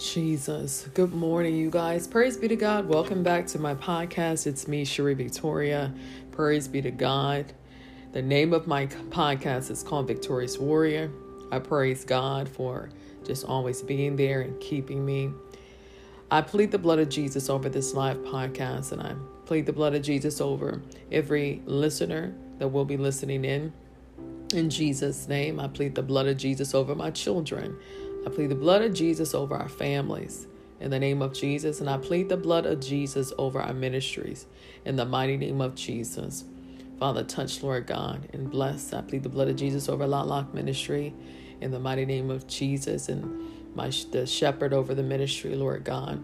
Jesus. Good morning, you guys. Praise be to God. Welcome back to my podcast. It's me, Cherie Victoria. Praise be to God. The name of my podcast is called Victorious Warrior. I praise God for just always being there and keeping me. I plead the blood of Jesus over this live podcast, and I plead the blood of Jesus over every listener that will be listening in. In Jesus' name, I plead the blood of Jesus over my children. I plead the blood of Jesus over our families in the name of Jesus, and I plead the blood of Jesus over our ministries in the mighty name of Jesus. Father, touch, Lord God, and bless. I plead the blood of Jesus over Lot Lock Ministry in the mighty name of Jesus, and my the shepherd over the ministry, Lord God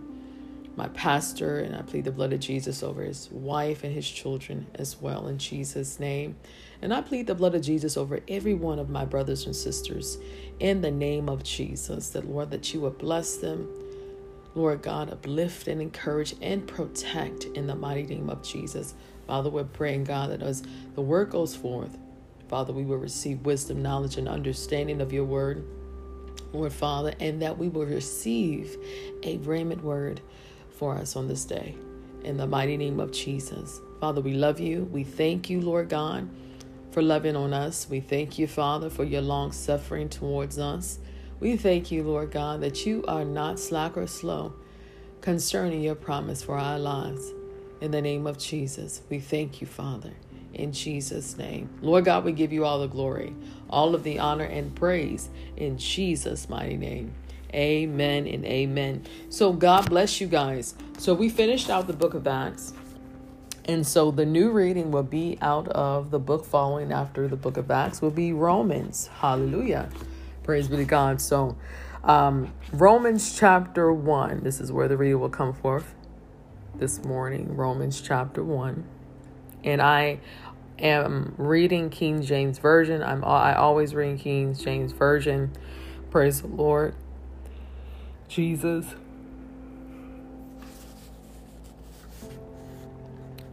my pastor, and I plead the blood of Jesus over his wife and his children as well in Jesus' name. And I plead the blood of Jesus over every one of my brothers and sisters in the name of Jesus, that Lord, that you would bless them. Lord God, uplift and encourage and protect in the mighty name of Jesus. Father, we're praying, God, that as the word goes forth, Father, we will receive wisdom, knowledge, and understanding of your word, Lord Father, and that we will receive a rhema word for us on this day. In the mighty name of Jesus. Father, we love you. We thank you, Lord God, for loving on us. We thank you, Father, for your long suffering towards us. We thank you, Lord God, that you are not slack or slow concerning your promise for our lives. In the name of Jesus, we thank you, Father, in Jesus' name. Lord God, we give you all the glory, all of the honor and praise in Jesus' mighty name. Amen and amen. So God bless you guys. So we finished out the book of Acts. And so the new reading will be out of the book following after the book of Acts will be Romans. Hallelujah. Praise be to God. So um, Romans chapter 1, this is where the reading will come forth this morning. Romans chapter 1. And I am reading King James Version. I'm I always read King James Version. Praise the Lord. Jesus.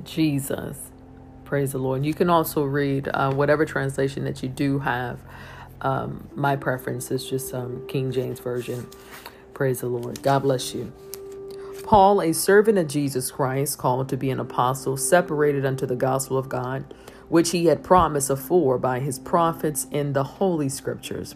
Jesus. Praise the Lord. You can also read uh, whatever translation that you do have. Um, my preference is just um, King James Version. Praise the Lord. God bless you. Paul, a servant of Jesus Christ, called to be an apostle, separated unto the gospel of God, which he had promised afore by his prophets in the holy scriptures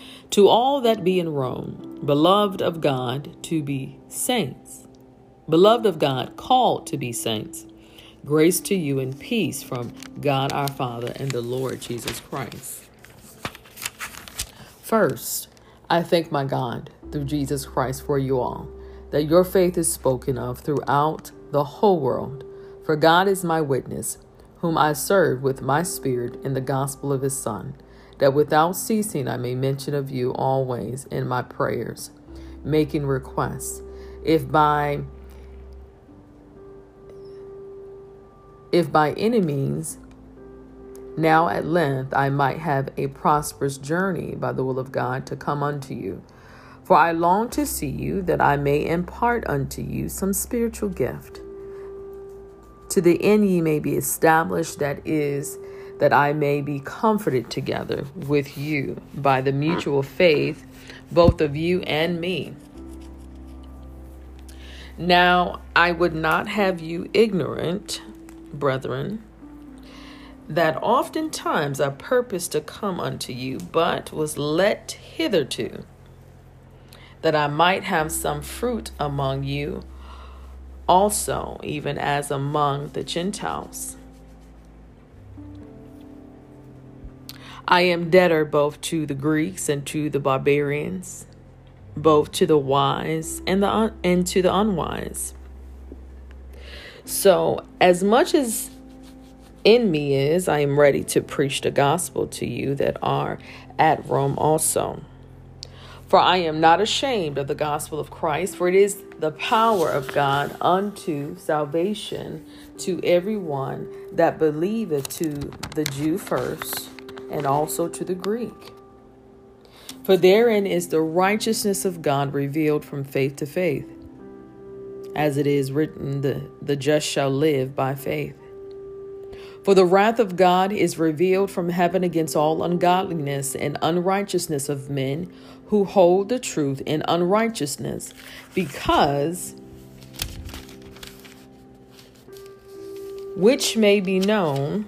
to all that be in Rome, beloved of God, to be saints, beloved of God, called to be saints, grace to you and peace from God our Father and the Lord Jesus Christ. First, I thank my God through Jesus Christ for you all, that your faith is spoken of throughout the whole world. For God is my witness, whom I serve with my spirit in the gospel of his Son that without ceasing I may mention of you always in my prayers, making requests, if by if by any means now at length I might have a prosperous journey by the will of God to come unto you. For I long to see you, that I may impart unto you some spiritual gift, to the end ye may be established, that is, that I may be comforted together with you by the mutual faith, both of you and me. Now, I would not have you ignorant, brethren, that oftentimes I purposed to come unto you, but was let hitherto, that I might have some fruit among you also, even as among the Gentiles. I am debtor both to the Greeks and to the barbarians, both to the wise and the un- and to the unwise. So, as much as in me is, I am ready to preach the gospel to you that are at Rome also. For I am not ashamed of the gospel of Christ, for it is the power of God unto salvation to everyone that believeth, to the Jew first, and also to the Greek. For therein is the righteousness of God revealed from faith to faith. As it is written, the, the just shall live by faith. For the wrath of God is revealed from heaven against all ungodliness and unrighteousness of men who hold the truth in unrighteousness, because which may be known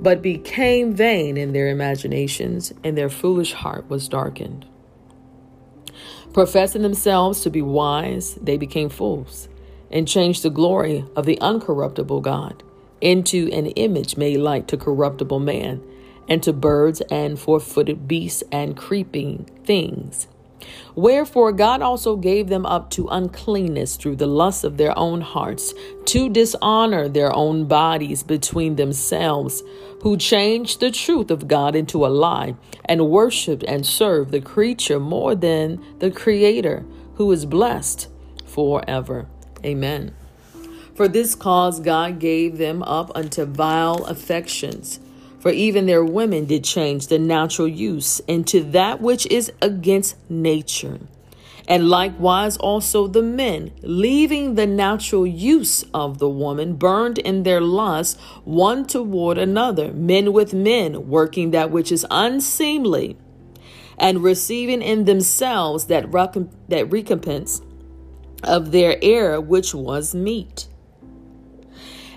but became vain in their imaginations, and their foolish heart was darkened. Professing themselves to be wise, they became fools and changed the glory of the uncorruptible God into an image made like to corruptible man, and to birds and four footed beasts and creeping things. Wherefore God also gave them up to uncleanness through the lust of their own hearts, to dishonor their own bodies between themselves, who changed the truth of God into a lie, and worshiped and served the creature more than the Creator, who is blessed forever. Amen. For this cause God gave them up unto vile affections. For even their women did change the natural use into that which is against nature. And likewise also the men, leaving the natural use of the woman, burned in their lust one toward another, men with men, working that which is unseemly, and receiving in themselves that, that recompense of their error, which was meet.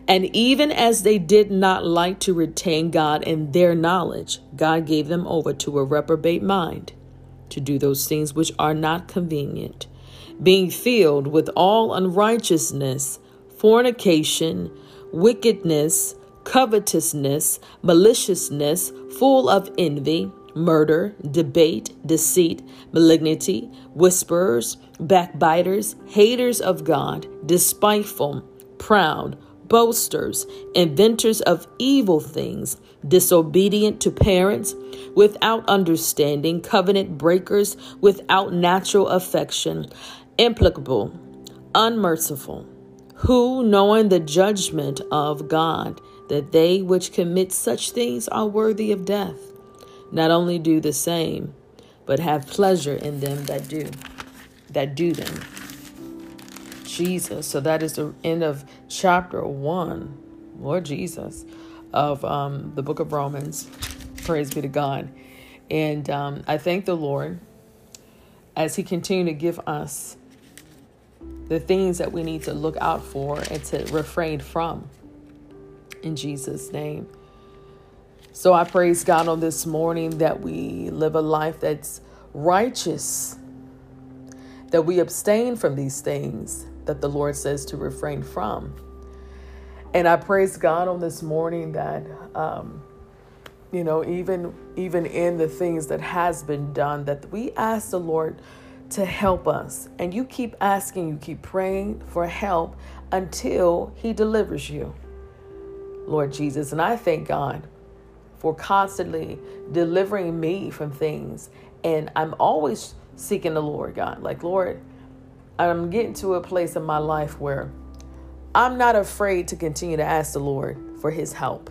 And even as they did not like to retain God in their knowledge, God gave them over to a reprobate mind to do those things which are not convenient, being filled with all unrighteousness, fornication, wickedness, covetousness, maliciousness, full of envy murder, debate, deceit, malignity, whisperers, backbiters, haters of God, despiteful, proud, boasters, inventors of evil things, disobedient to parents, without understanding, covenant breakers, without natural affection, implacable, unmerciful, who, knowing the judgment of God, that they which commit such things are worthy of death, not only do the same, but have pleasure in them that do, that do them. Jesus. So that is the end of chapter one, Lord Jesus, of um, the book of Romans. Praise be to God. And um, I thank the Lord as He continue to give us the things that we need to look out for and to refrain from. In Jesus' name. So I praise God on this morning that we live a life that's righteous, that we abstain from these things that the Lord says to refrain from. And I praise God on this morning that, um, you know, even even in the things that has been done, that we ask the Lord to help us. And you keep asking, you keep praying for help until He delivers you, Lord Jesus. And I thank God for constantly delivering me from things. And I'm always seeking the Lord, God. Like, Lord, I'm getting to a place in my life where I'm not afraid to continue to ask the Lord for his help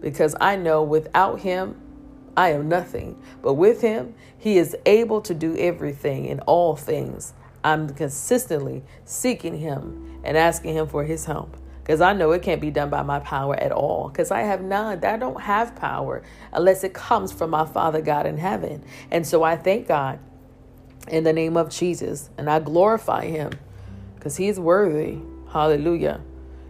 because I know without him, I am nothing. But with him, he is able to do everything in all things. I'm consistently seeking him and asking him for his help because I know it can't be done by my power at all because I have none. I don't have power unless it comes from my Father God in heaven. And so I thank God in the name of Jesus and I glorify him because he's worthy. Hallelujah.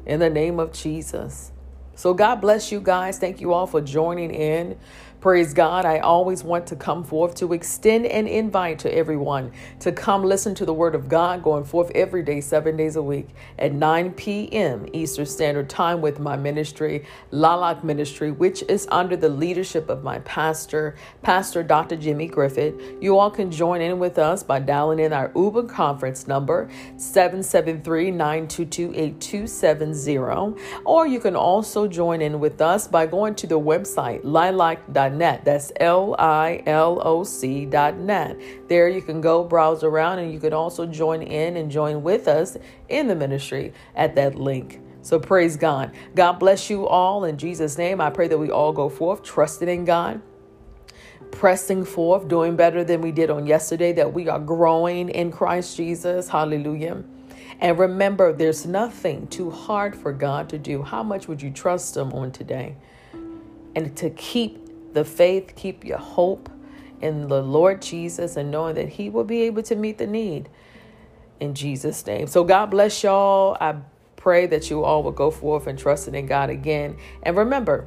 In the name of Jesus. So God bless you guys. Thank you all for joining in. Praise God. I always want to come forth to extend an invite to everyone to come listen to the Word of God going forth every day, seven days a week at 9 p.m. Eastern Standard Time with my ministry, LILOC Ministry, which is under the leadership of my pastor, Pastor Dr. Jimmy Griffith. You all can join in with us by dialing in our Uber conference number, 773 922 8270. Or you can also join in with us by going to the website, liloc.com liloc.net. That's L I L O C.net. There you can go browse around and you can also join in and join with us in the ministry at that link. So praise God. God bless you all in Jesus' name. I pray that we all go forth trusting in God pressing forth, doing better than we did on yesterday, that we are growing in Christ Jesus. Hallelujah. And remember, there's nothing too hard for God to do. How much would you trust Him on today? And to keep the faith, keep your hope in the Lord Jesus and knowing that He will be able to meet the need in Jesus' name. So, God bless y'all. I pray that you all will go forth and trust in God again. And remember,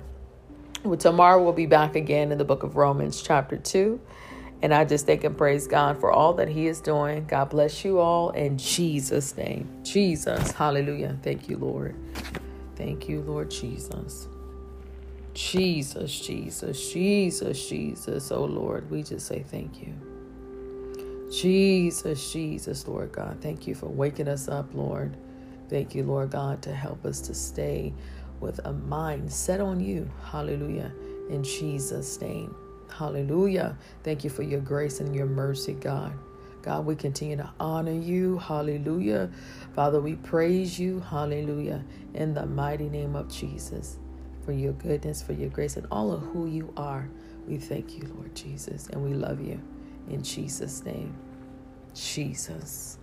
tomorrow we'll be back again in the book of Romans, chapter 2. And I just thank and praise God for all that He is doing. God bless you all in Jesus' name. Jesus. Hallelujah. Thank you, Lord. Thank you, Lord Jesus. Jesus, Jesus, Jesus, Jesus. Oh Lord, we just say thank you. Jesus, Jesus, Lord God. Thank you for waking us up, Lord. Thank you, Lord God, to help us to stay with a mind set on you. Hallelujah. In Jesus' name. Hallelujah. Thank you for your grace and your mercy, God. God, we continue to honor you. Hallelujah. Father, we praise you. Hallelujah. In the mighty name of Jesus for your goodness, for your grace, and all of who you are. We thank you, Lord Jesus, and we love you in Jesus' name. Jesus.